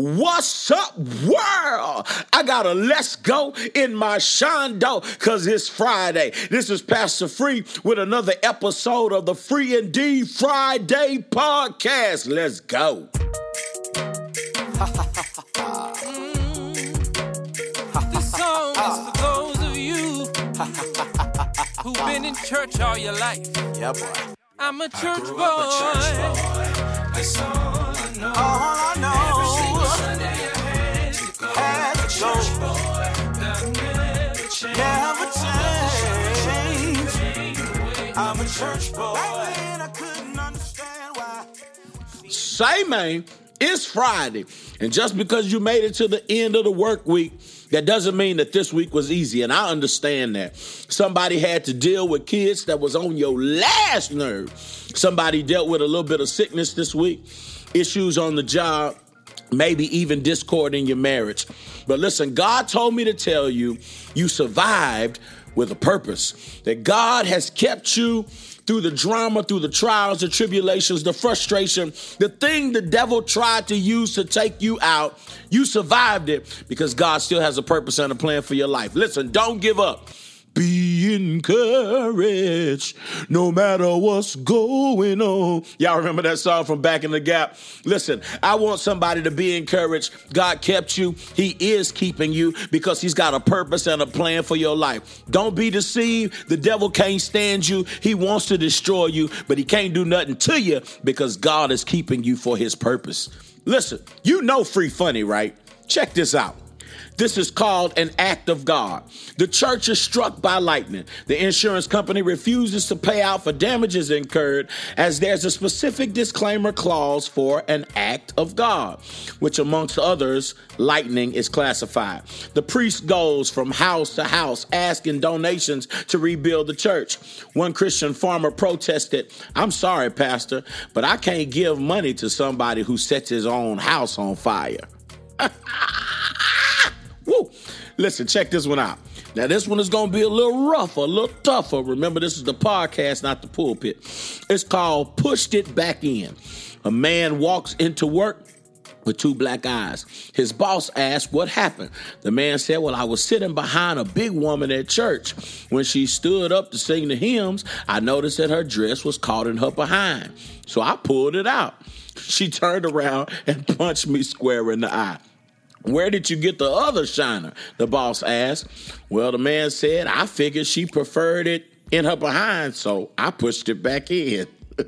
What's up, world? I got a let's go in my shondo because it's Friday. This is Pastor Free with another episode of the Free Indeed Friday podcast. Let's go. This song is for those of you who've been in church all your life. Yeah, boy. I'm a church boy. All I know go. Never change. I'm a church boy. Say, man, it's Friday. And just because you made it to the end of the work week, that doesn't mean that this week was easy. And I understand that. Somebody had to deal with kids that was on your last nerve. Somebody dealt with a little bit of sickness this week, issues on the job, maybe even discord in your marriage. But listen, God told me to tell you, you survived with a purpose. That God has kept you through the drama, through the trials, the tribulations, the frustration, the thing the devil tried to use to take you out. You survived it because God still has a purpose and a plan for your life. Listen, don't give up. Be encouraged no matter what's going on. Y'all remember that song from back in the gap? Listen, I want somebody to be encouraged. God kept you, He is keeping you because He's got a purpose and a plan for your life. Don't be deceived. The devil can't stand you, he wants to destroy you, but he can't do nothing to you because God is keeping you for His purpose. Listen, you know free funny, right? Check this out. This is called an act of God. The church is struck by lightning. The insurance company refuses to pay out for damages incurred as there's a specific disclaimer clause for an act of God, which amongst others, lightning is classified. The priest goes from house to house asking donations to rebuild the church. One Christian farmer protested, I'm sorry, Pastor, but I can't give money to somebody who sets his own house on fire. Woo! Listen, check this one out. Now, this one is going to be a little rougher, a little tougher. Remember, this is the podcast, not the pulpit. It's called Pushed It Back In. A man walks into work with two black eyes. His boss asked what happened. The man said, Well, I was sitting behind a big woman at church. When she stood up to sing the hymns, I noticed that her dress was caught in her behind. So I pulled it out. She turned around and punched me square in the eye. Where did you get the other shiner? The boss asked. Well, the man said, I figured she preferred it in her behind, so I pushed it back in.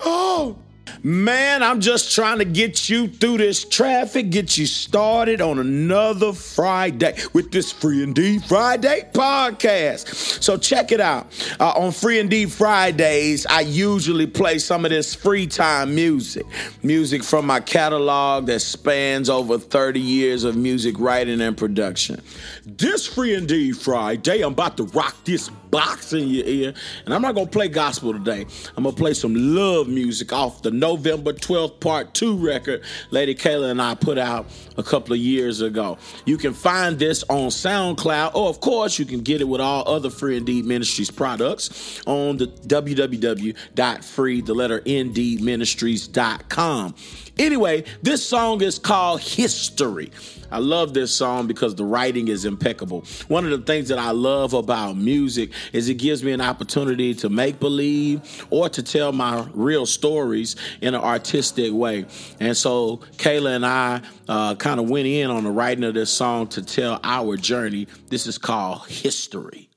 oh, man, I'm just trying to get you through this traffic, get you started on another Friday with this Free Indeed Friday podcast. So check it out. Uh, on Free Indeed Fridays, I usually play some of this free time music, music from my catalog that spans over 30 years of music writing and production. This Free Indeed Friday, I'm about to rock this box in your ear, and I'm not gonna play gospel today. I'm gonna play some love music off the November 12th Part 2 record Lady Kayla and I put out a couple of years ago. You can find this on SoundCloud, or of course, you can get it with all other Free Indeed Ministries products on the www.free, the letter ndministries.com. Anyway, this song is called History. I love this song because the writing is impeccable. One of the things that I love about music is it gives me an opportunity to make believe or to tell my real stories in an artistic way. And so Kayla and I uh, kind of went in on the writing of this song to tell our journey. This is called History.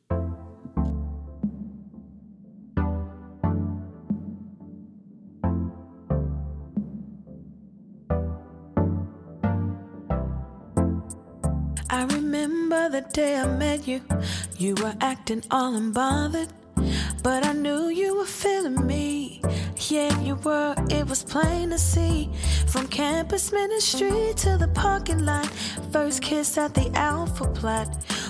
The day I met you. You were acting all unbothered, but I knew you were feeling me. Yeah, you were, it was plain to see. From campus ministry to the parking lot, first kiss at the Alpha Plot.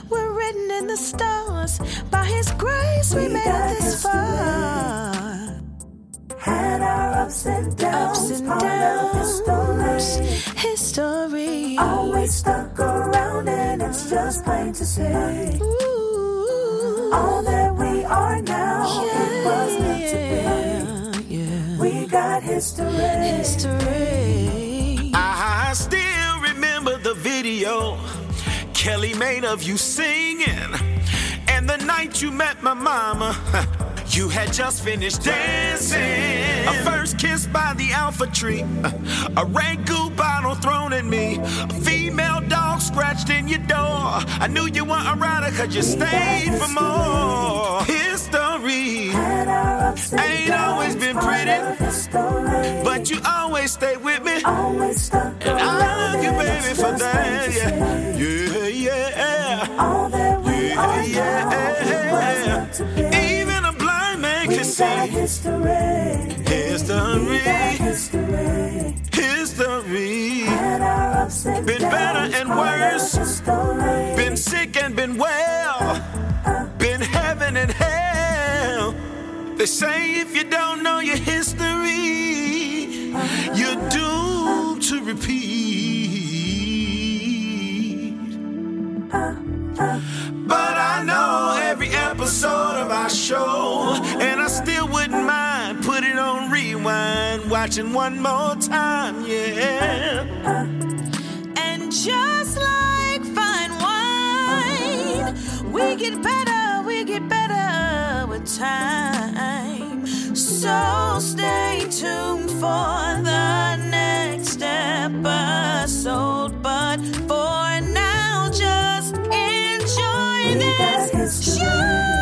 We're written in the stars. By His grace, we, We made it this far had our ups and downs, ups and downs. History. history. Always stuck around, and it's just plain to see. Ooh. All that we are now, yeah, it was meant yeah, to be. Yeah. We got history. History. I still remember the video Kelly made of you singing, and the night you met my mama. you had just finished dancing. A first kiss by the alpha tree, a Rangoon bottle thrown at me, a female dog scratched in your door. I knew you weren't a rider cause you stayed for more. History ain't always been pretty, but you always stay with me. And I love you, baby, for that. Yeah, yeah, yeah. Yeah, yeah, blind man We can got see history. History, history. history. Had our ups and Been better and worse. history. Been sick and been well, been heaven and hell. They say if you don't know your history, you're doomed to repeat. Watching one more time, yeah. And just like fine wine, we get better, we get better with time. So stay tuned for the next episode. But for now, just enjoy this show.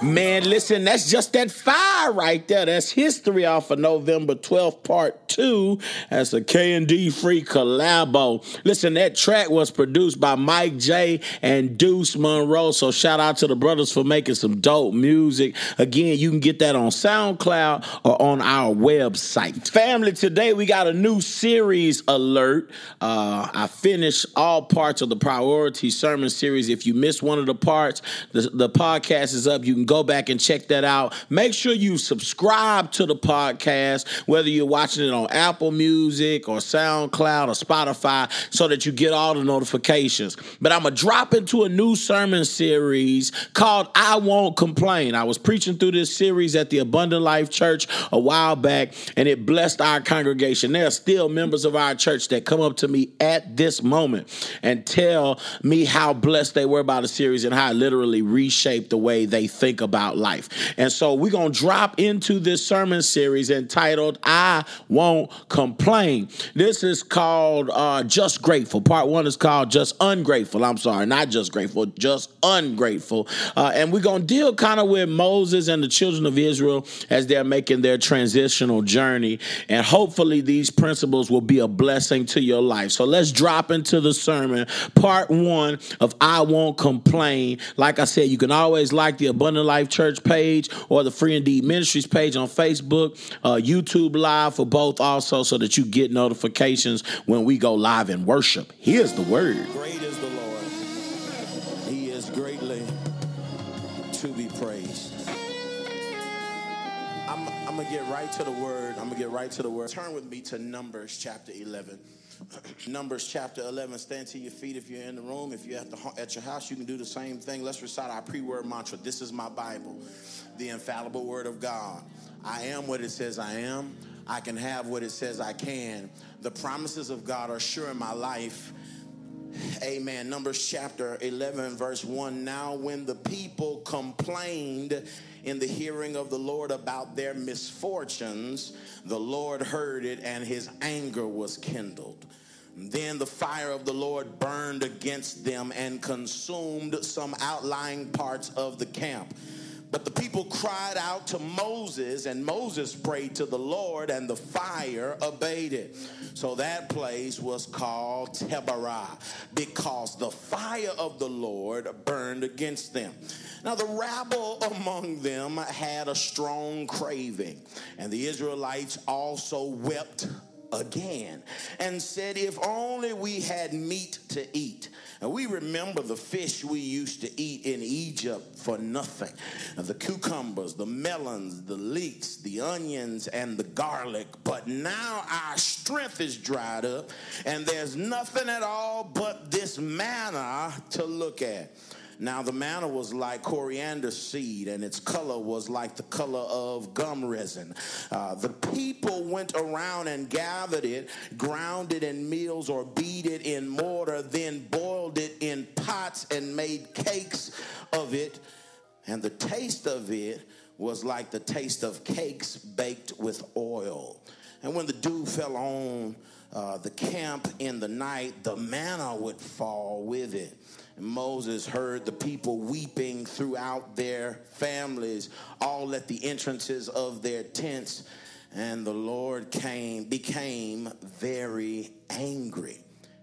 Man, listen, that's just that fire right there. That's history off of November 12th, part two. That's a K&D free collabo. Listen, that track was produced by Mike J and Deuce Monroe. So shout out to the brothers for making some dope music. Again, you can get that on SoundCloud or on our website. Family, today we got a new series alert. Uh, I finished all parts of the priority sermon series. If you missed one of the parts, the, the podcast is up. You can go back and check that out. Make sure you subscribe to the podcast, whether you're watching it on Apple Music or SoundCloud or Spotify, so that you get all the notifications. But I'm going to drop into a new sermon series called I Won't Complain. I was preaching through this series at the Abundant Life Church a while back, and it blessed our congregation. There are still members of our church that come up to me at this moment and tell me how blessed they were by the series and how it literally reshaped the way they think about life. And so we're going to drop into this sermon series entitled I Won't Complain. This is called uh, Just Grateful. Part one is called Just Ungrateful. I'm sorry, not just grateful, just ungrateful. Uh, and we're going to deal kind of with Moses and the children of Israel as they're making their transitional journey. And hopefully, these principles will be a blessing to your life. So let's drop into the sermon, part one of I Won't Complain. Like I said, you can always like the Abundant Life Church page or the Free Indeed Ministries page on Facebook, uh, YouTube Live for both also, so that you get notifications when we go live in worship. Here's the word. Great is the Lord. He is greatly to be praised. I'm, I'm going to get right to the word. I'm going to get right to the word. Turn with me to Numbers chapter 11. Numbers chapter 11. Stand to your feet if you're in the room. If you're at, the, at your house, you can do the same thing. Let's recite our pre word mantra. This is my Bible, the infallible word of God. I am what it says I am. I can have what it says I can. The promises of God are sure in my life. Amen. Numbers chapter 11, verse 1. Now, when the people complained in the hearing of the Lord about their misfortunes, the Lord heard it and his anger was kindled. Then the fire of the Lord burned against them and consumed some outlying parts of the camp. But the people cried out to Moses, and Moses prayed to the Lord, and the fire abated. So that place was called Taberah, because the fire of the Lord burned against them. Now the rabble among them had a strong craving, and the Israelites also wept again and said, If only we had meat to eat. And we remember the fish we used to eat in Egypt for nothing the cucumbers, the melons, the leeks, the onions, and the garlic. But now our strength is dried up, and there's nothing at all but this manna to look at. Now the manna was like coriander seed, and its color was like the color of gum resin. Uh, the people went around and gathered it, ground it in mills, or beat it in mortar, then boiled it in pots and made cakes of it. And the taste of it was like the taste of cakes baked with oil. And when the dew fell on uh, the camp in the night, the manna would fall with it. Moses heard the people weeping throughout their families, all at the entrances of their tents. And the Lord came, became very angry.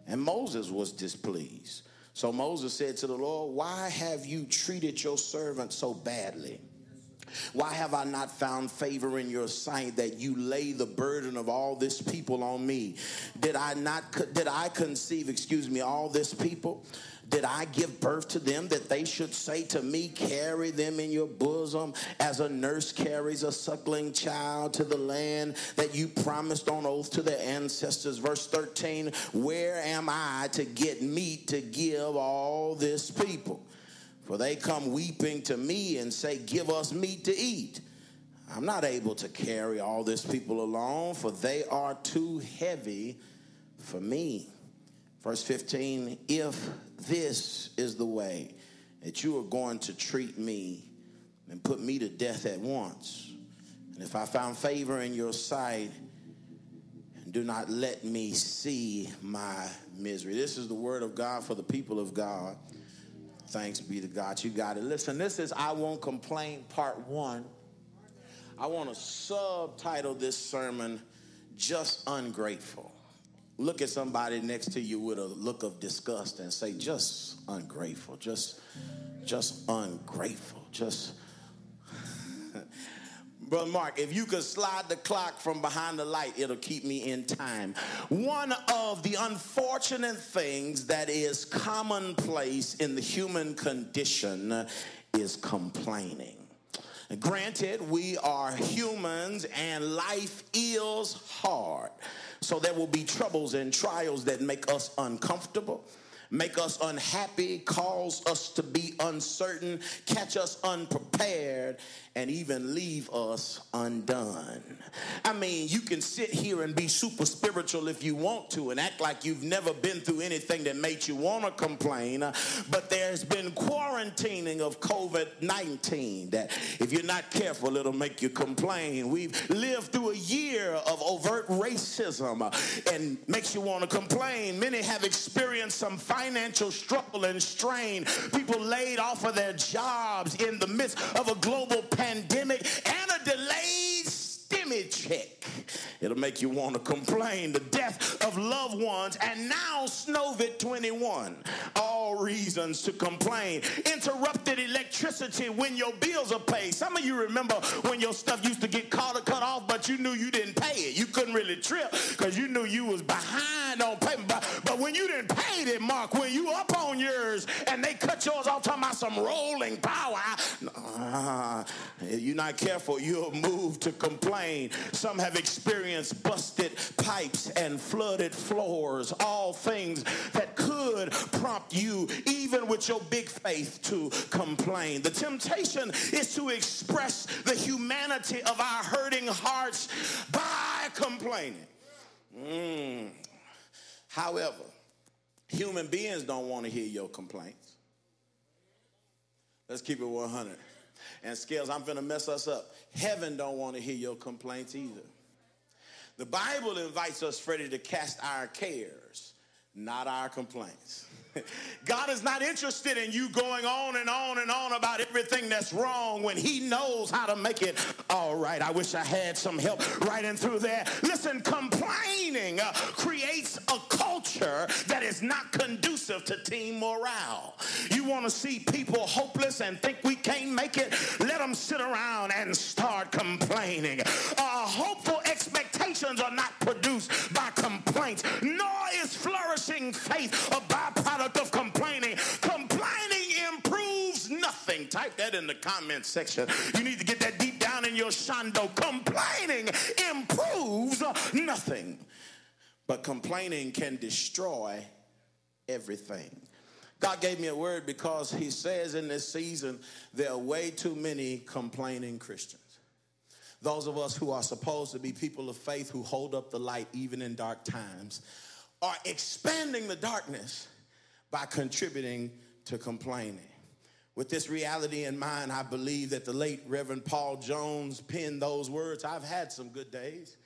And Moses was displeased. So Moses said to the Lord, Why have you treated your servant so badly? Why have I not found favor in your sight that you lay the burden of all this people on me? Did I not did I conceive, excuse me, all this people? Did I give birth to them that they should say to me, Carry them in your bosom as a nurse carries a suckling child to the land that you promised on oath to their ancestors? Verse 13 Where am I to get meat to give all this people? For they come weeping to me and say, Give us meat to eat. I'm not able to carry all this people alone, for they are too heavy for me. Verse 15 If this is the way that you are going to treat me and put me to death at once, and if I found favor in your sight, do not let me see my misery. This is the word of God for the people of God. Thanks be to God. You got it. Listen, this is I Won't Complain, part one. I want to subtitle this sermon, Just Ungrateful. Look at somebody next to you with a look of disgust and say, just ungrateful, just, just ungrateful, just. Brother Mark, if you could slide the clock from behind the light, it'll keep me in time. One of the unfortunate things that is commonplace in the human condition is complaining. Granted, we are humans and life is hard. So there will be troubles and trials that make us uncomfortable make us unhappy, cause us to be uncertain, catch us unprepared, and even leave us undone. I mean, you can sit here and be super spiritual if you want to and act like you've never been through anything that made you want to complain, but there's been quarantining of COVID 19 that if you're not careful, it'll make you complain. We've lived through a year of overt racism and makes you want to complain. Many have experienced some financial struggle and strain. People laid off of their jobs in the midst of a global pandemic and a delayed check. It'll make you want to complain. The death of loved ones and now Snowvid 21. All reasons to complain. Interrupted electricity when your bills are paid. Some of you remember when your stuff used to get caught or cut off, but you knew you didn't pay it. You couldn't really trip because you knew you was behind on payment. But, but when you didn't pay it, Mark, when you up on yours and they cut yours off talking about some rolling power, uh, you're not careful, you'll move to complain. Some have experienced busted pipes and flooded floors, all things that could prompt you, even with your big faith, to complain. The temptation is to express the humanity of our hurting hearts by complaining. Mm. However, human beings don't want to hear your complaints. Let's keep it 100. And Scales, I'm going to mess us up. Heaven don't want to hear your complaints either. The Bible invites us, Freddie, to cast our cares, not our complaints. God is not interested in you going on and on and on about everything that's wrong when He knows how to make it all right. I wish I had some help right in through there. Listen, complaining uh, creates a culture that is not conducive to team morale. You want to see people hopeless and think we can't make it? Let them sit around and start complaining. Uh, hopeful expectations are not produced by complaints, nor is flourishing faith a byproduct of complaining. Complaining improves nothing. Type that in the comment section. You need to get that deep down in your shando. Complaining improves nothing. But complaining can destroy everything. God gave me a word because He says in this season there are way too many complaining Christians. Those of us who are supposed to be people of faith who hold up the light even in dark times are expanding the darkness by contributing to complaining. With this reality in mind, I believe that the late Reverend Paul Jones penned those words. I've had some good days,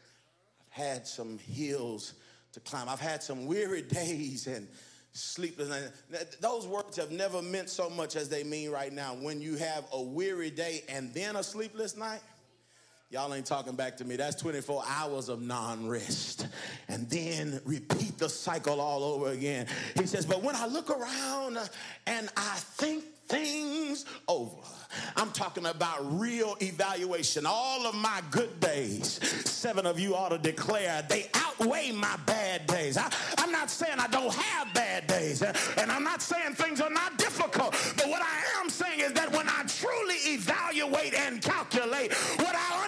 I've had some hills to climb, I've had some weary days and sleepless nights. Those words have never meant so much as they mean right now. When you have a weary day and then a sleepless night, Y'all ain't talking back to me. That's 24 hours of non rest. And then repeat the cycle all over again. He says, But when I look around and I think things over, I'm talking about real evaluation. All of my good days, seven of you ought to declare they outweigh my bad days. I, am not saying I don't have bad days, and I'm not saying things are not difficult, but what I am saying is that when I truly evaluate and calculate, what I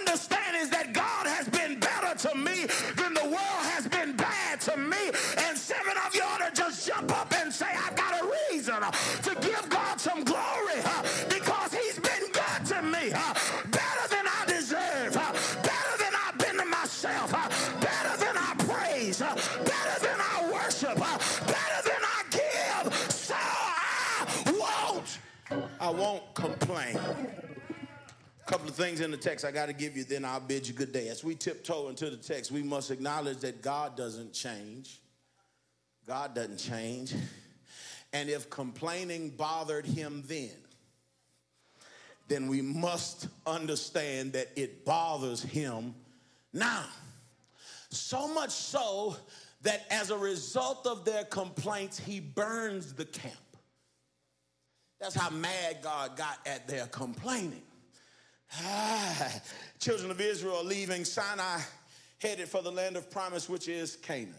you ought to just jump up and say, I've got a reason to give God some glory because He's been good to me. Better than I deserve, better than I've been to myself, better than I praise, better than I worship, better than I give. So I won't, I won't complain A couple of things in the text I got to give you, then I'll bid you good day. As we tiptoe into the text, we must acknowledge that God doesn't change. God doesn't change. And if complaining bothered him then, then we must understand that it bothers him now. So much so that as a result of their complaints, he burns the camp. That's how mad God got at their complaining. Ah, children of Israel leaving Sinai, headed for the land of promise, which is Canaan.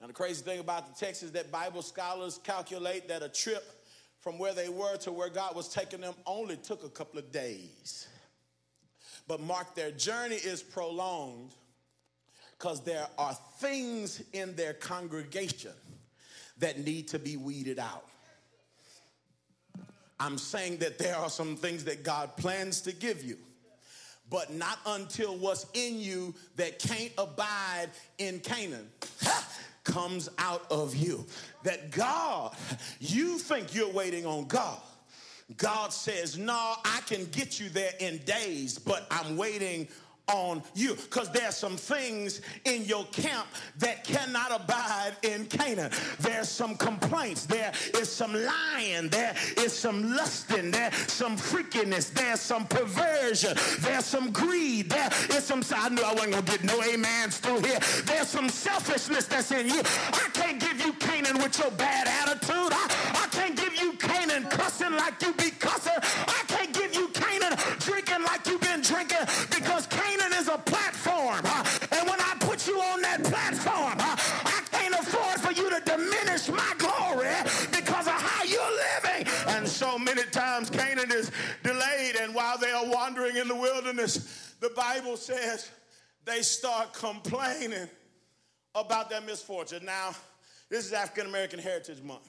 Now, the crazy thing about the text is that Bible scholars calculate that a trip from where they were to where God was taking them only took a couple of days. But mark their journey is prolonged because there are things in their congregation that need to be weeded out. I'm saying that there are some things that God plans to give you, but not until what's in you that can't abide in Canaan comes out of you. That God, you think you're waiting on God. God says, No, I can get you there in days, but I'm waiting on you because there's some things in your camp that cannot abide in Canaan. There's some complaints. There is some lying. There is some lusting. There's some freakiness. There's some perversion. There's some greed. There is some. I knew I wasn't gonna get no amens through here. There's some selfishness that's in you. I can't give you Canaan with your bad attitude. I, I can't give you Canaan cussing like you be cussing. I is delayed, and while they are wandering in the wilderness, the Bible says they start complaining about their misfortune. Now, this is African American Heritage Month.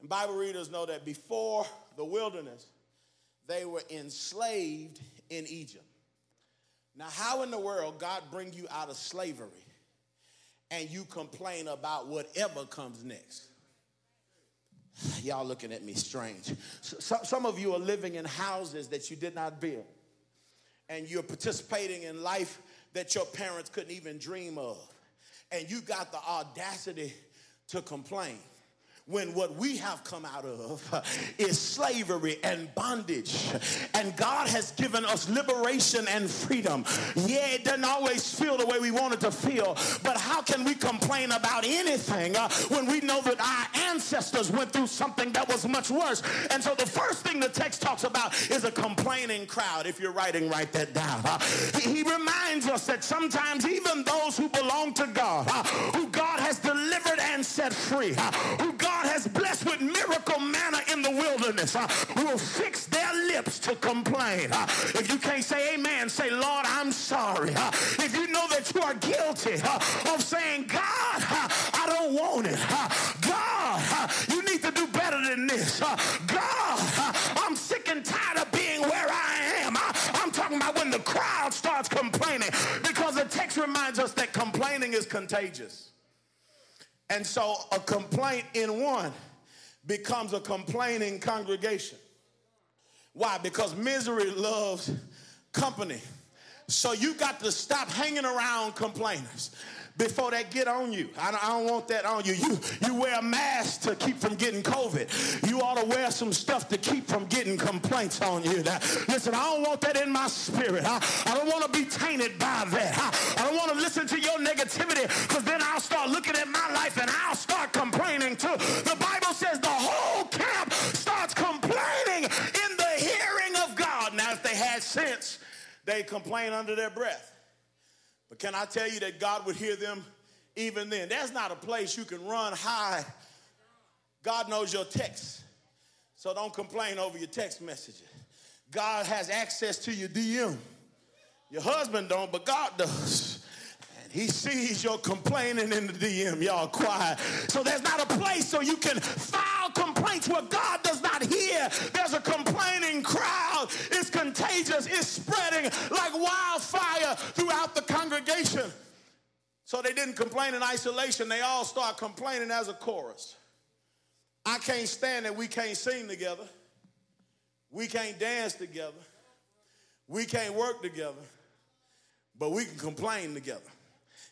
And Bible readers know that before the wilderness, they were enslaved in Egypt. Now, how in the world God bring you out of slavery and you complain about whatever comes next? Y'all looking at me strange. So, some of you are living in houses that you did not build, and you're participating in life that your parents couldn't even dream of, and you got the audacity to complain when what we have come out of is slavery and bondage. And God has given us liberation and freedom. Yeah, it doesn't always feel the way we want it to feel, but how can we complain about anything uh, when we know that our ancestors went through something that was much worse? And so the first thing the text talks about is a complaining crowd. If you're writing, write that down. Uh, he, reminds us that sometimes even those who belong to God, uh, who God has delivered and set free, who God God has blessed with miracle manna in the wilderness uh, will fix their lips to complain. Uh, if you can't say amen, say, Lord, I'm sorry. Uh, if you know that you are guilty uh, of saying, God, uh, I don't want it. Uh, God, you need to do better than this. God, I'm sick and tired of being where I am. I'm talking about when the crowd starts complaining because the text reminds us that complaining is contagious. And so a complaint in one becomes a complaining congregation. Why? Because misery loves company. So you got to stop hanging around complainers before they get on you. I don't, I don't, want that on you. You you wear a mask to keep from getting COVID. You ought to wear some stuff to keep from getting complaints on you. Now, listen, I don't want that in my spirit. I, I don't want to be tainted by that. I, I don't want to listen to your negativity because then I'll start looking at my life and I'll start complaining too. The Bible says the whole camp starts complaining in the hearing of God. Now, if they had sense, they complain under their breath. But can I tell you that God would hear them even then? There's not a place you can run, hide. God knows your text. So don't complain over your text messages. God has access to your DM. Your husband don't, but God does. And he sees your complaining in the DM. Y'all quiet. So there's not a place so you can file complaints where God So they didn't complain in isolation. They all start complaining as a chorus. I can't stand that we can't sing together. We can't dance together. We can't work together. But we can complain together.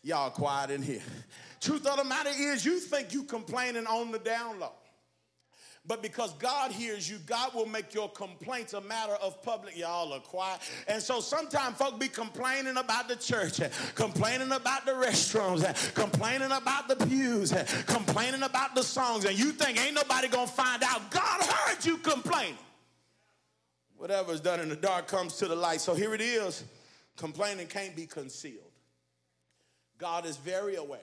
Y'all quiet in here. Truth of the matter is, you think you complaining on the down low. But because God hears you, God will make your complaints a matter of public. Y'all are quiet. And so sometimes folk be complaining about the church, complaining about the restrooms, complaining about the pews, complaining about the songs, and you think ain't nobody gonna find out. God heard you complaining. Whatever is done in the dark comes to the light. So here it is. Complaining can't be concealed. God is very aware.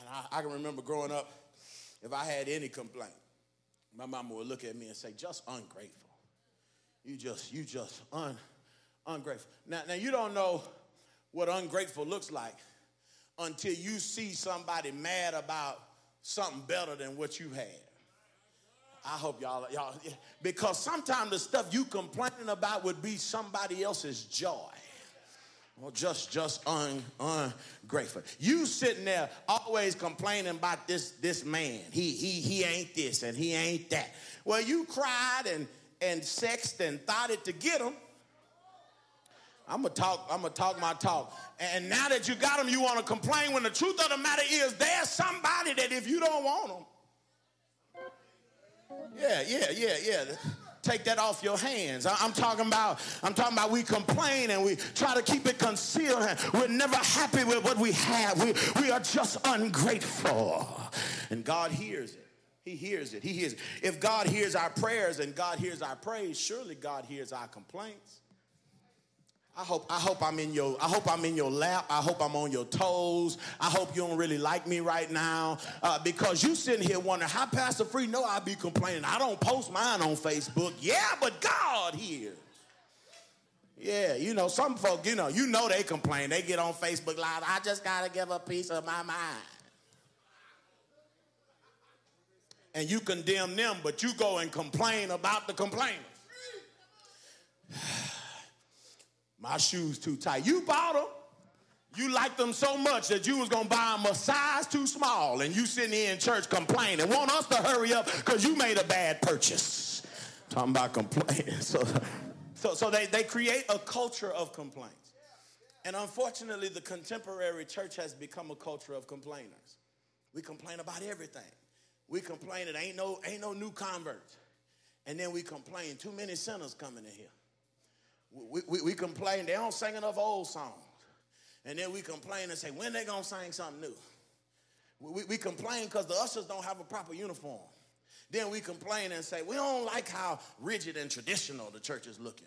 And I, I, can remember growing up, if I had any complaint, my mama would look at me and say, just ungrateful. You just, you just un, ungrateful. Now, now you don't know what ungrateful looks like until you see somebody mad about something better than what you had. I hope y'all, y'all, because sometimes the stuff you complaining about would be somebody else's joy. Well, just just un, ungrateful. You sitting there always complaining about this this man. He he he ain't this and he ain't that. Well, you cried and and sexed and thought it to get him. I'm gonna talk. I'm gonna talk my talk. And now that you got him, you want to complain. When the truth of the matter is, there's somebody that if you don't want him, yeah, yeah, yeah, yeah. Take that off your hands. I'm talking about, I'm talking about we complain and we try to keep it concealed. We're never happy with what we have. We, we are just ungrateful. And God hears it. He hears it. He hears it. If God hears our prayers and God hears our praise, surely God hears our complaints. I hope, I hope I'm in your I hope I'm in your lap. I hope I'm on your toes. I hope you don't really like me right now uh, because you sitting here wondering how Pastor Free know I be complaining. I don't post mine on Facebook. Yeah, but God hears. Yeah, you know some folk. You know you know they complain. They get on Facebook Live. I just gotta give a piece of my mind. And you condemn them, but you go and complain about the complainers. My shoes too tight. You bought them. You liked them so much that you was gonna buy them a size too small, and you sitting here in church complaining, want us to hurry up because you made a bad purchase. Talking about complaining. So, so, so they, they create a culture of complaints. And unfortunately, the contemporary church has become a culture of complainers. We complain about everything. We complain it ain't no ain't no new converts. And then we complain too many sinners coming in here. We, we, we complain, they don't sing enough old songs. And then we complain and say, when they gonna sing something new? We, we complain because the ushers don't have a proper uniform. Then we complain and say, we don't like how rigid and traditional the church is looking.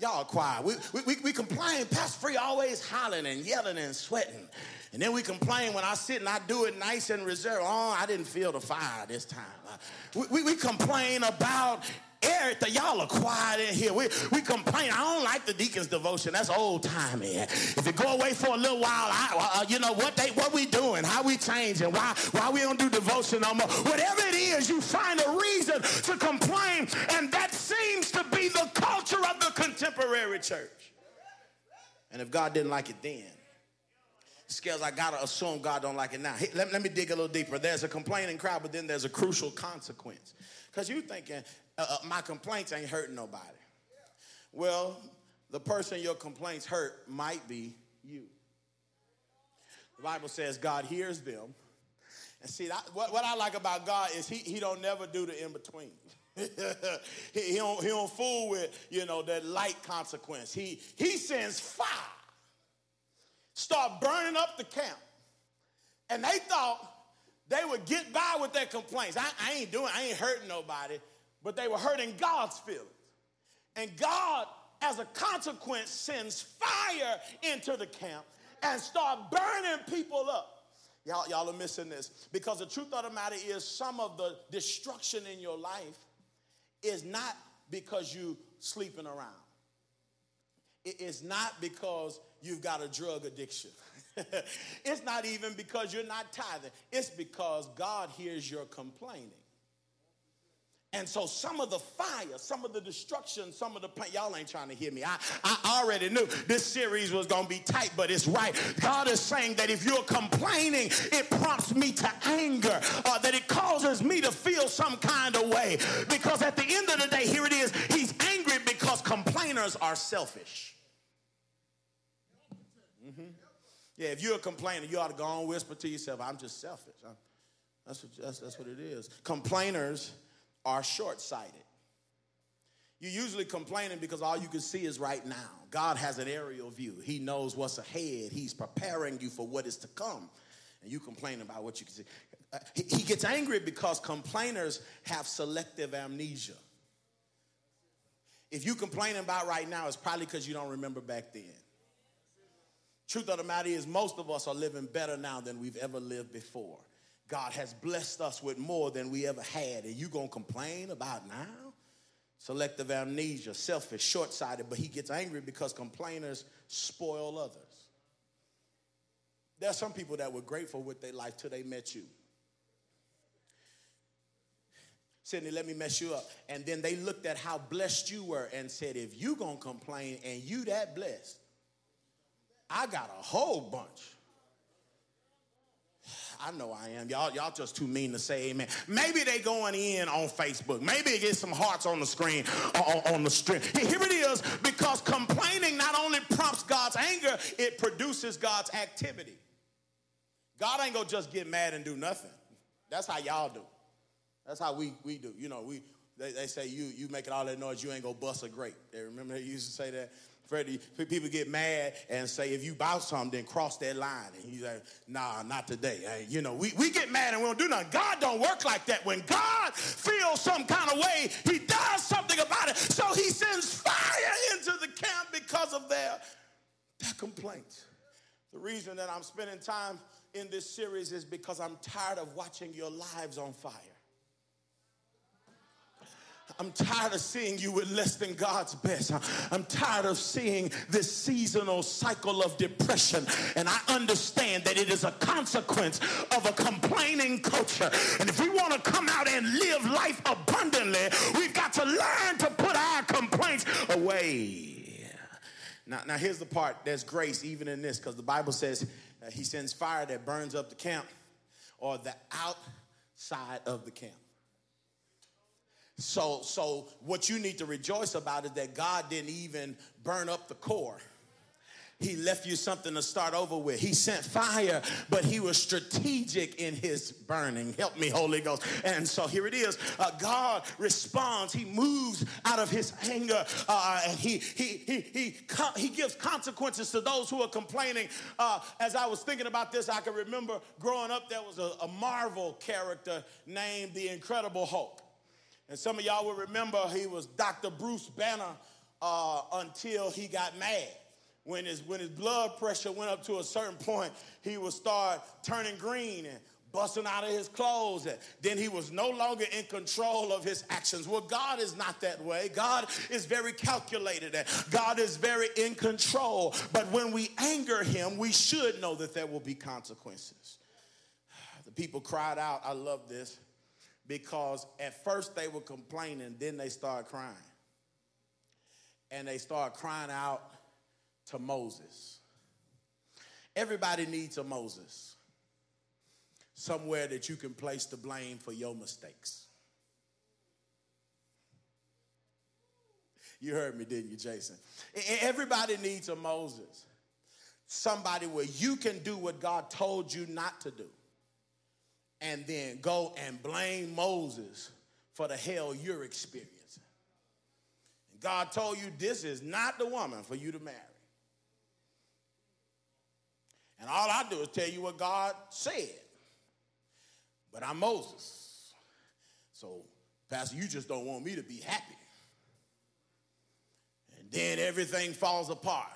Y'all quiet. We, we, we, complain, Pastor Free always hollering and yelling and sweating. And then we complain when I sit and I do it nice and reserved. Oh, I didn't feel the fire this time. Uh, we, we, we complain about everything. Y'all are quiet in here. We, we complain. I don't like the deacon's devotion. That's old timey. If you go away for a little while, I, uh, you know what they what we doing, how we changing, why why we don't do devotion no more. Whatever it is, you find a reason to complain, and that seems to be the culture of the contemporary church. And if God didn't like it then, scales, I gotta assume God don't like it now. Hey, let, let me dig a little deeper. There's a complaining crowd, but then there's a crucial consequence. Because you're thinking, uh, uh, my complaints ain't hurting nobody. Well, the person your complaints hurt might be you. The Bible says God hears them. And see, that, what, what I like about God is he, he don't never do the in-between. he, he, don't, he don't fool with, you know, that light consequence. He, he sends fire. Start burning up the camp. And they thought they would get by with their complaints. I, I ain't doing, I ain't hurting nobody, but they were hurting God's feelings. And God, as a consequence, sends fire into the camp and start burning people up. Y'all, y'all are missing this because the truth of the matter is some of the destruction in your life is not because you sleeping around. It is not because you've got a drug addiction. it's not even because you're not tithing. It's because God hears your complaining. And so some of the fire, some of the destruction, some of the pain, y'all ain't trying to hear me. I, I already knew this series was going to be tight, but it's right. God is saying that if you're complaining, it prompts me to anger, uh, that it causes me to feel some kind of way. Because at the end of the day, here it is, he's angry because complainers are selfish. Yeah, if you're a complainer, you ought to go and whisper to yourself, I'm just selfish. I'm, that's, what, that's, that's what it is. Complainers are short sighted. You're usually complaining because all you can see is right now. God has an aerial view, He knows what's ahead, He's preparing you for what is to come. And you complain about what you can see. Uh, he gets angry because complainers have selective amnesia. If you complaining about right now, it's probably because you don't remember back then. Truth of the matter is, most of us are living better now than we've ever lived before. God has blessed us with more than we ever had, and you gonna complain about now? Selective amnesia, selfish, short sighted, but he gets angry because complainers spoil others. There are some people that were grateful with their life till they met you. Sydney, let me mess you up. And then they looked at how blessed you were and said, if you gonna complain and you that blessed, I got a whole bunch. I know I am. Y'all, y'all just too mean to say amen. Maybe they going in on Facebook. Maybe they get some hearts on the screen uh, on, on the stream. Here it is, because complaining not only prompts God's anger, it produces God's activity. God ain't gonna just get mad and do nothing. That's how y'all do. That's how we, we do. You know, we they, they say you you making all that noise, you ain't gonna bust a grape. They remember they used to say that. Freddie, people get mad and say, if you buy something, then cross that line. And he's like, nah, not today. Hey, you know, we, we get mad and we don't do nothing. God don't work like that. When God feels some kind of way, he does something about it. So he sends fire into the camp because of their, their complaints. The reason that I'm spending time in this series is because I'm tired of watching your lives on fire. I'm tired of seeing you with less than God's best. I'm tired of seeing this seasonal cycle of depression. And I understand that it is a consequence of a complaining culture. And if we want to come out and live life abundantly, we've got to learn to put our complaints away. Now, now here's the part there's grace even in this because the Bible says uh, he sends fire that burns up the camp or the outside of the camp. So, so what you need to rejoice about is that God didn't even burn up the core. He left you something to start over with. He sent fire, but he was strategic in his burning. Help me, Holy Ghost. And so here it is. Uh, God responds. He moves out of his anger, uh, and he he he he he gives consequences to those who are complaining. Uh, as I was thinking about this, I can remember growing up. There was a, a Marvel character named the Incredible Hulk. And some of y'all will remember he was Dr. Bruce Banner uh, until he got mad. When his, when his blood pressure went up to a certain point, he would start turning green and busting out of his clothes. And then he was no longer in control of his actions. Well, God is not that way. God is very calculated and God is very in control. But when we anger him, we should know that there will be consequences. The people cried out, I love this because at first they were complaining, then they started crying. And they started crying out to Moses. Everybody needs a Moses. Somewhere that you can place the blame for your mistakes. You heard me, didn't you, Jason? Everybody needs a Moses. Somebody where you can do what God told you not to do. And then go and blame Moses for the hell you're experiencing. And God told you this is not the woman for you to marry. And all I do is tell you what God said. But I'm Moses. So, Pastor, you just don't want me to be happy. And then everything falls apart.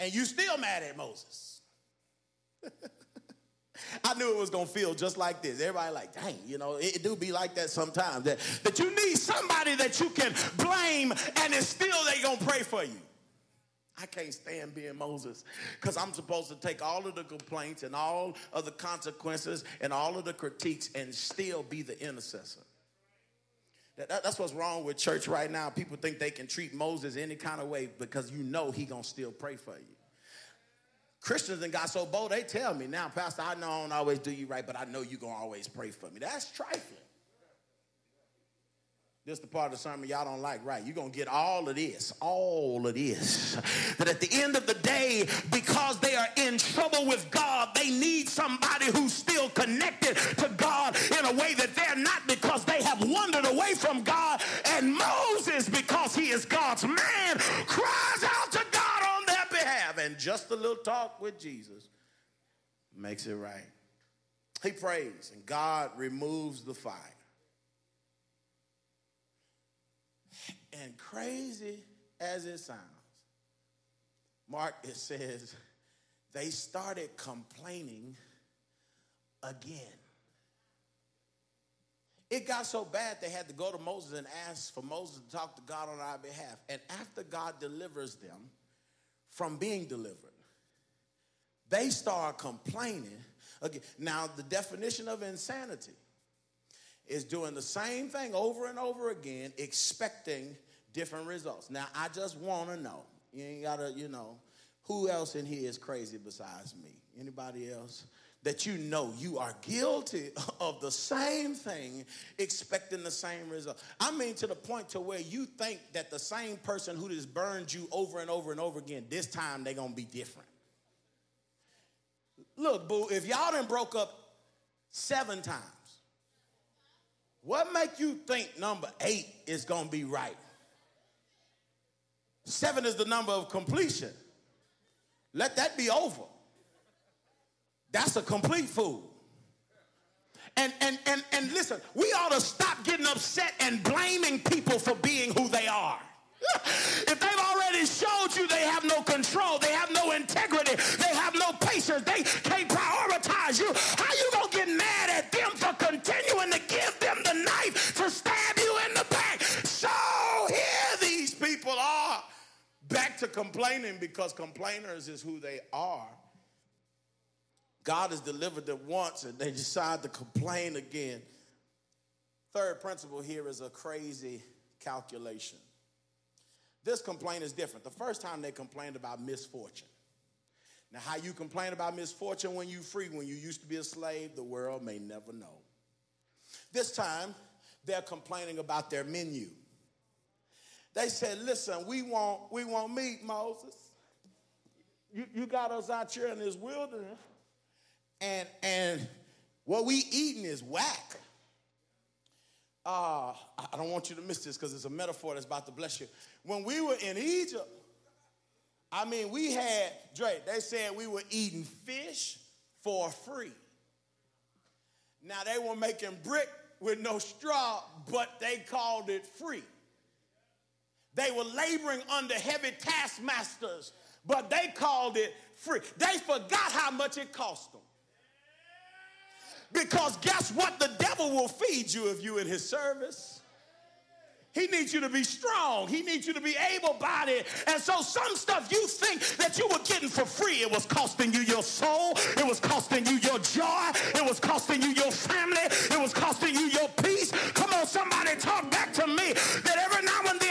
And you still mad at Moses. I knew it was gonna feel just like this. Everybody like, dang, you know, it, it, do be like that sometimes. That, that you need somebody that you can blame and it's still they gonna pray for you. I can't stand being Moses because I'm supposed to take all of the complaints and all of the consequences and all of the critiques and still be the intercessor. That, that, that's what's wrong with church right now. People think they can treat Moses any kind of way because you know he gonna still pray for you. Christians and got so bold, they tell me now, Pastor, I know I don't always do you right, but I know you're gonna always pray for me. That's trifling. This is the part of the sermon y'all don't like, right? You're going to get all of this, all of this. That at the end of the day, because they are in trouble with God, they need somebody who's still connected to God in a way that they're not because they have wandered away from God. And Moses, because he is God's man, a little talk with Jesus makes it right. He prays, and God removes the fire. And crazy as it sounds, Mark, it says, they started complaining again. It got so bad they had to go to Moses and ask for Moses to talk to God on our behalf. And after God delivers them from being delivered, they start complaining again. Now, the definition of insanity is doing the same thing over and over again, expecting different results. Now, I just want to know. You ain't got to, you know, who else in here is crazy besides me? Anybody else? That you know you are guilty of the same thing, expecting the same result. I mean, to the point to where you think that the same person who just burned you over and over and over again, this time they're gonna be different. Look, boo, if y'all done broke up seven times, what make you think number eight is gonna be right? Seven is the number of completion. Let that be over. That's a complete fool. And, and, and, and listen, we ought to stop getting upset and blaming people for being who complaining because complainers is who they are. God has delivered them once and they decide to complain again. Third principle here is a crazy calculation. This complaint is different. The first time they complained about misfortune. Now, how you complain about misfortune when you free, when you used to be a slave, the world may never know. This time, they're complaining about their menu. They said, listen, we want, we want meat, Moses. You, you got us out here in this wilderness, and, and what we eating is whack. Uh, I don't want you to miss this because it's a metaphor that's about to bless you. When we were in Egypt, I mean, we had, Drake, they said we were eating fish for free. Now, they were making brick with no straw, but they called it free. They were laboring under heavy taskmasters, but they called it free. They forgot how much it cost them. Because guess what? The devil will feed you if you're in his service. He needs you to be strong. He needs you to be able bodied. And so, some stuff you think that you were getting for free, it was costing you your soul. It was costing you your joy. It was costing you your family. It was costing you your peace. Come on, somebody talk back to me that every now and then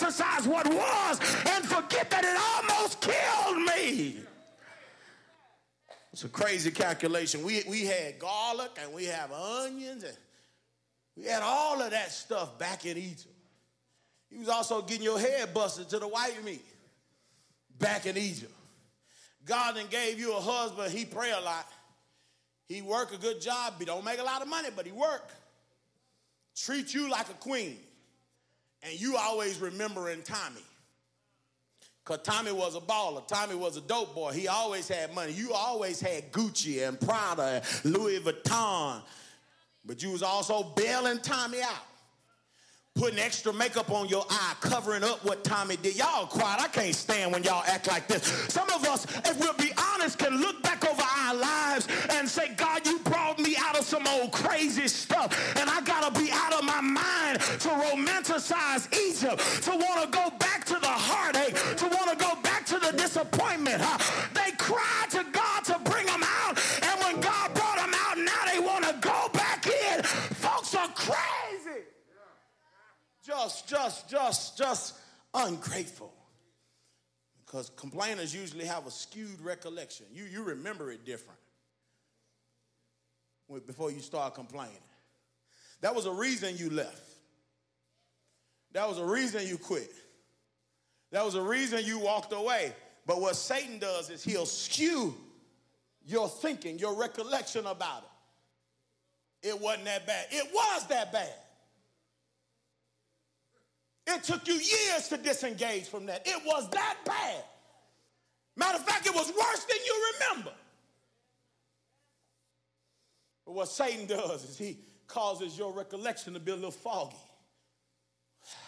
romanticize what was and forget that it almost killed me. It's a crazy calculation. We, we had garlic and we have onions and we had all of that stuff back in Egypt. He was also getting your head busted to the white meat back in Egypt. God then gave you a husband, he pray a lot. He work a good job. He don't make a lot of money, but he work. Treat you like a queen. And you always remembering Tommy. Because Tommy was a baller. Tommy was a dope boy. He always had money. You always had Gucci and Prada and Louis Vuitton. But you was also bailing Tommy out putting extra makeup on your eye, covering up what Tommy did. Y'all quiet. I can't stand when y'all act like this. Some of us, if we'll be honest, can look back over our lives and say, God, you of some old crazy stuff, and I gotta be out of my mind to romanticize Egypt, to want to go back to the heartache, to want to go back to the disappointment. Huh? They cried to God to bring them out, and when God brought them out, now they want to go back in. Folks are crazy just, just, just, just ungrateful. Because complainers usually have a skewed recollection. You, you remember it different before you start complaining. That was a reason you left. That was a reason you quit. That was a reason you walked away. But what Satan does is he'll skew your thinking, your recollection about it. It wasn't that bad. It was that bad. It took you years to disengage from that. It was that bad. Matter of fact, it was worse than you remember. What Satan does is he causes your recollection to be a little foggy.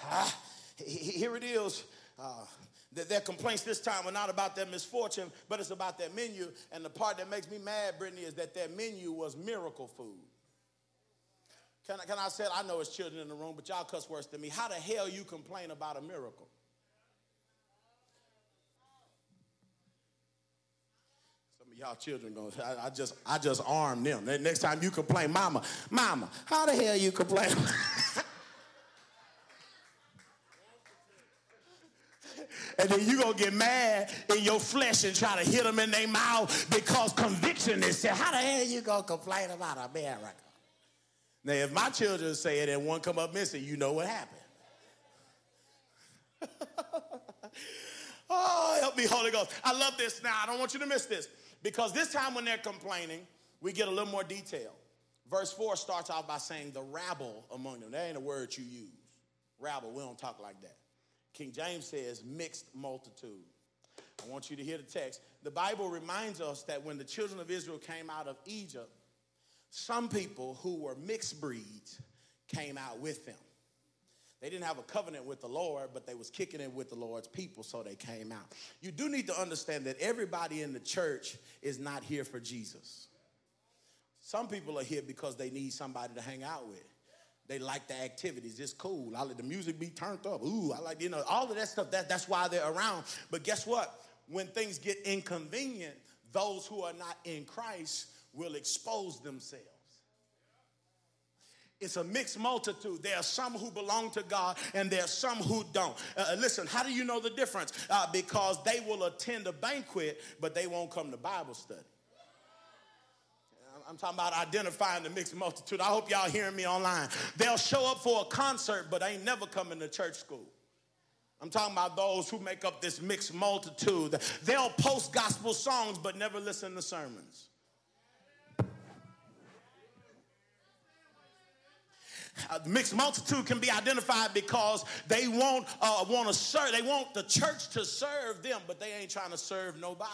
Ah, here it is. Uh, their complaints this time are not about their misfortune, but it's about their menu. And the part that makes me mad, Brittany, is that their menu was miracle food. Can I, can I say, I know it's children in the room, but y'all cuss worse than me. How the hell you complain about a miracle? Some of y'all children going, I, I just, I just arm them. Next time you complain, mama, mama, how the hell you complain? and then you gonna get mad in your flesh and try to hit them in their mouth because conviction is said. How the hell you gonna complain about a miracle? Now, if my children say it and one come up missing, you know what happened. oh, help me, Holy Ghost. I love this now. I don't want you to miss this. Because this time when they're complaining, we get a little more detail. Verse 4 starts off by saying the rabble among them. That ain't a word you use. Rabble, we don't talk like that. King James says mixed multitude. I want you to hear the text. The Bible reminds us that when the children of Israel came out of Egypt, some people who were mixed breeds came out with them. They didn't have a covenant with the Lord, but they was kicking it with the Lord's people, so they came out. You do need to understand that everybody in the church is not here for Jesus. Some people are here because they need somebody to hang out with. They like the activities. It's cool. I let the music be turned up. Ooh, I like, you know, all of that stuff. That, that's why they're around. But guess what? When things get inconvenient, those who are not in Christ will expose themselves. It's a mixed multitude. There are some who belong to God and there are some who don't. Uh, uh, listen, how do you know the difference? Uh, because they will attend a banquet, but they won't come to Bible study. I'm talking about identifying the mixed multitude. I hope y'all hearing me online. They'll show up for a concert, but ain't never coming to church school. I'm talking about those who make up this mixed multitude. They'll post gospel songs, but never listen to sermons. Uh, mixed multitude can be identified because they want uh, want to serve. They want the church to serve them, but they ain't trying to serve nobody.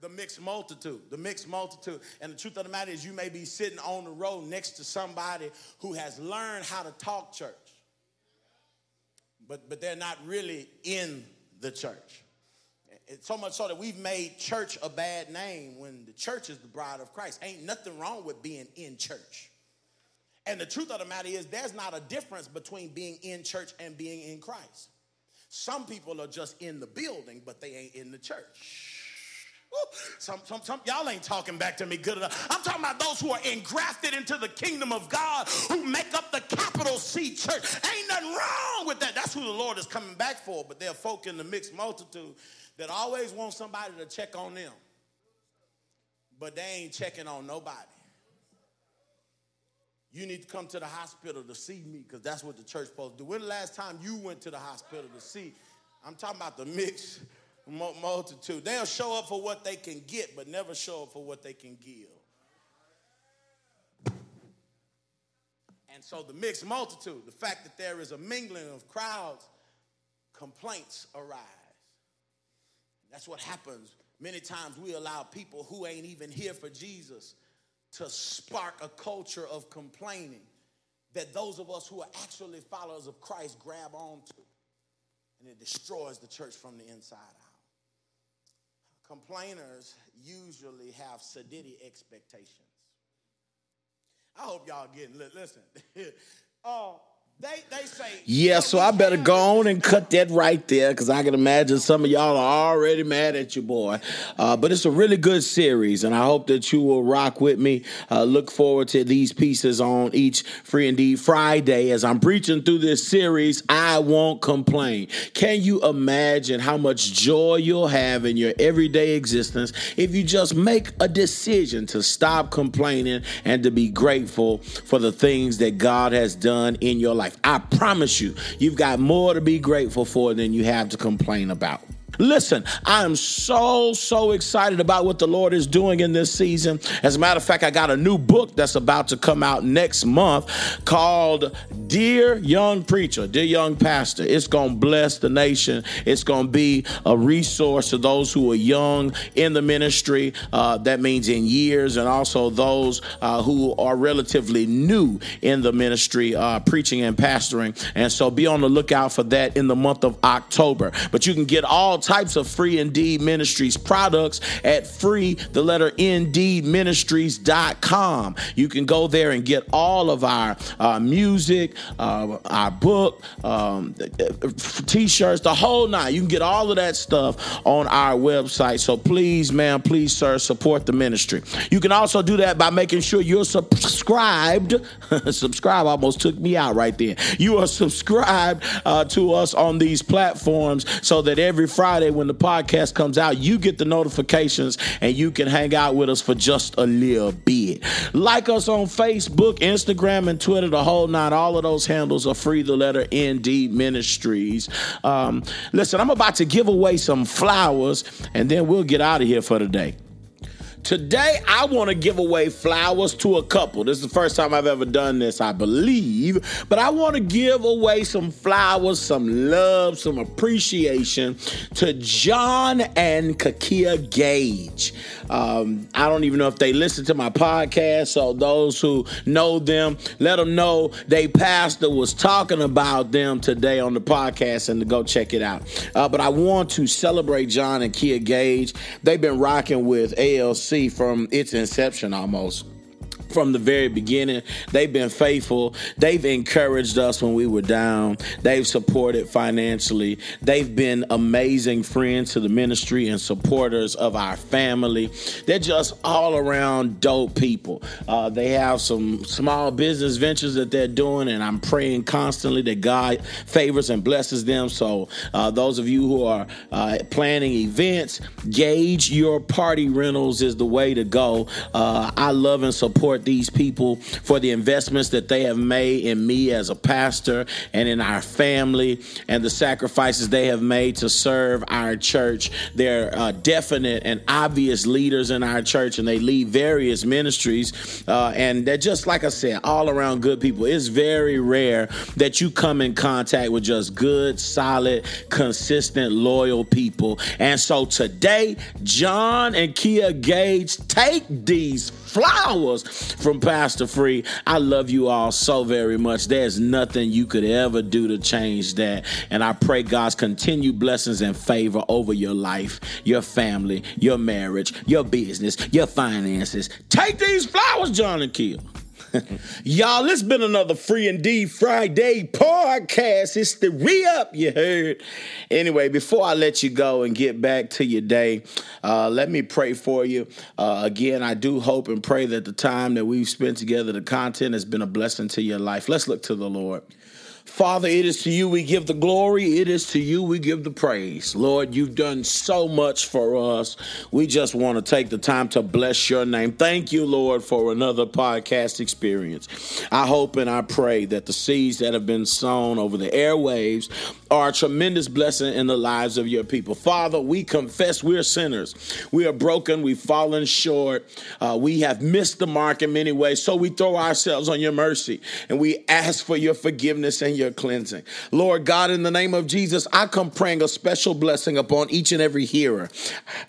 The mixed multitude, the mixed multitude. And the truth of the matter is, you may be sitting on the road next to somebody who has learned how to talk church, but but they're not really in the church. It's so much so that we've made church a bad name when the church is the bride of Christ. Ain't nothing wrong with being in church. And the truth of the matter is, there's not a difference between being in church and being in Christ. Some people are just in the building, but they ain't in the church. Some, some, some, y'all ain't talking back to me good enough. I'm talking about those who are engrafted into the kingdom of God, who make up the capital C church. Ain't nothing wrong with that. That's who the Lord is coming back for. But there are folk in the mixed multitude that always want somebody to check on them. but they ain't checking on nobody. You need to come to the hospital to see me because that's what the church supposed to do. When the last time you went to the hospital to see? I'm talking about the mixed multitude. They'll show up for what they can get, but never show up for what they can give. And so the mixed multitude, the fact that there is a mingling of crowds, complaints arise. That's what happens. Many times we allow people who ain't even here for Jesus to spark a culture of complaining that those of us who are actually followers of Christ grab onto. And it destroys the church from the inside out. Complainers usually have sedity expectations. I hope y'all getting listen. uh, yeah, so I better go on and cut that right there because I can imagine some of y'all are already mad at your boy. Uh, but it's a really good series, and I hope that you will rock with me. Uh, look forward to these pieces on each Free Indeed Friday as I'm preaching through this series. I won't complain. Can you imagine how much joy you'll have in your everyday existence if you just make a decision to stop complaining and to be grateful for the things that God has done in your life? Life. I promise you, you've got more to be grateful for than you have to complain about. Listen, I am so, so excited about what the Lord is doing in this season. As a matter of fact, I got a new book that's about to come out next month called Dear Young Preacher, Dear Young Pastor. It's going to bless the nation. It's going to be a resource to those who are young in the ministry. Uh, that means in years, and also those uh, who are relatively new in the ministry, uh, preaching and pastoring. And so be on the lookout for that in the month of October. But you can get all types of Free Indeed Ministries products at free, the letter indeedministries.com. You can go there and get all of our uh, music, uh, our book, um, t shirts, the whole nine. You can get all of that stuff on our website. So please, ma'am, please, sir, support the ministry. You can also do that by making sure you're subscribed. Subscribe almost took me out right there. You are subscribed uh, to us on these platforms so that every Friday, Friday when the podcast comes out, you get the notifications and you can hang out with us for just a little bit. Like us on Facebook, Instagram, and Twitter, the whole nine. All of those handles are free. The letter ND Ministries. Um, listen, I'm about to give away some flowers and then we'll get out of here for the day. Today, I want to give away flowers to a couple. This is the first time I've ever done this, I believe. But I want to give away some flowers, some love, some appreciation to John and Kakia Gage. Um, I don't even know if they listen to my podcast. So those who know them, let them know they pastor was talking about them today on the podcast and to go check it out. Uh, but I want to celebrate John and Kia Gage. They've been rocking with ALC from its inception almost from the very beginning. They've been faithful. They've encouraged us when we were down. They've supported financially. They've been amazing friends to the ministry and supporters of our family. They're just all around dope people. Uh, they have some small business ventures that they're doing, and I'm praying constantly that God favors and blesses them. So, uh, those of you who are uh, planning events, gauge your party rentals is the way to go. Uh, I love and support these people for the investments that they have made in me as a pastor and in our family and the sacrifices they have made to serve our church. They're uh, definite and obvious leaders in our church, and they lead various ministries. Uh, and they're just, like I said, all around good people. It's very rare that you come in contact with just good, solid, consistent, loyal people. And so today, John and Kia Gage take these flowers from Pastor Free. I love you all so very much. There's nothing you could ever do to change that. And I pray God's continued blessings and favor over your life, your family, your marriage, your business, your finances. Take these flowers, John and Kia. Y'all, it's been another Free and Indeed Friday podcast. It's the re up, you heard. Anyway, before I let you go and get back to your day, uh, let me pray for you. Uh, again, I do hope and pray that the time that we've spent together, the content has been a blessing to your life. Let's look to the Lord. Father, it is to you we give the glory. It is to you we give the praise. Lord, you've done so much for us. We just want to take the time to bless your name. Thank you, Lord, for another podcast experience. I hope and I pray that the seeds that have been sown over the airwaves are a tremendous blessing in the lives of your people. Father, we confess we're sinners. We are broken. We've fallen short. Uh, we have missed the mark in many ways. So we throw ourselves on your mercy and we ask for your forgiveness and your cleansing. Lord God, in the name of Jesus, I come praying a special blessing upon each and every hearer.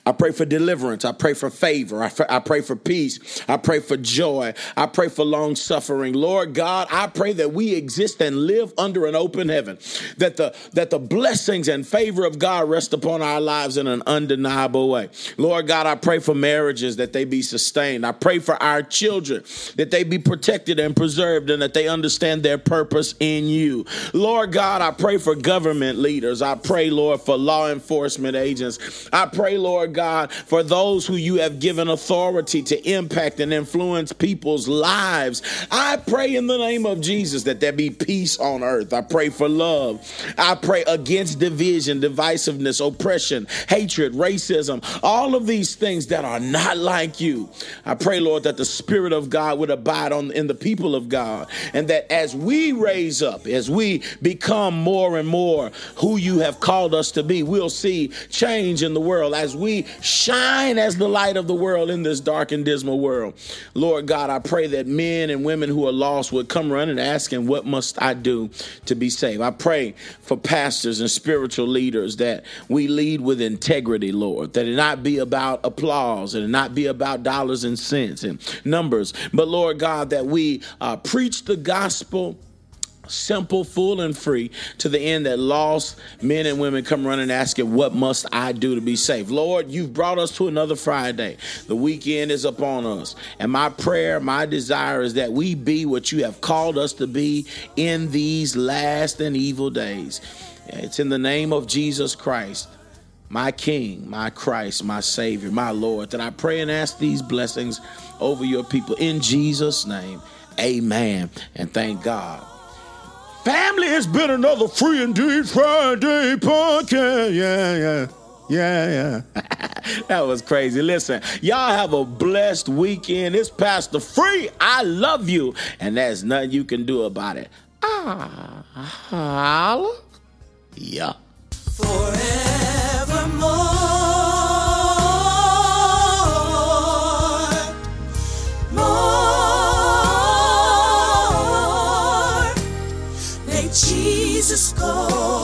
I pray for deliverance. I pray for favor. I, I pray for peace. I pray for joy. I pray for long suffering. Lord God, I pray that we exist and live under an open heaven, that the that the blessings and favor of God rest upon our lives in an undeniable way. Lord God, I pray for marriages that they be sustained. I pray for our children that they be protected and preserved and that they understand their purpose in you. Lord God, I pray for government leaders. I pray, Lord, for law enforcement agents. I pray, Lord God, for those who you have given authority to impact and influence people's lives. I pray in the name of Jesus that there be peace on earth. I pray for love. I pray against division, divisiveness, oppression, hatred, racism, all of these things that are not like you. I pray, Lord, that the Spirit of God would abide on in the people of God, and that as we raise up, as we become more and more who you have called us to be, we'll see change in the world as we shine as the light of the world in this dark and dismal world. Lord God, I pray that men and women who are lost would come running asking, What must I do to be saved? I pray for pastors and spiritual leaders that we lead with integrity, Lord, that it not be about applause and it not be about dollars and cents and numbers, but Lord God, that we uh, preach the gospel simple, full, and free to the end that lost men and women come running asking, What must I do to be saved? Lord, you've brought us to another Friday. The weekend is upon us. And my prayer, my desire is that we be what you have called us to be in these last and evil days. It's in the name of Jesus Christ. My King, my Christ, my Savior, my Lord, that I pray and ask these blessings over your people in Jesus' name. Amen. And thank God. Family, it's been another Free Indeed Friday podcast. Yeah, yeah. Yeah, yeah. that was crazy. Listen, y'all have a blessed weekend. It's Pastor Free. I love you. And there's nothing you can do about it. Ah, holla. Yeah. Forever. to.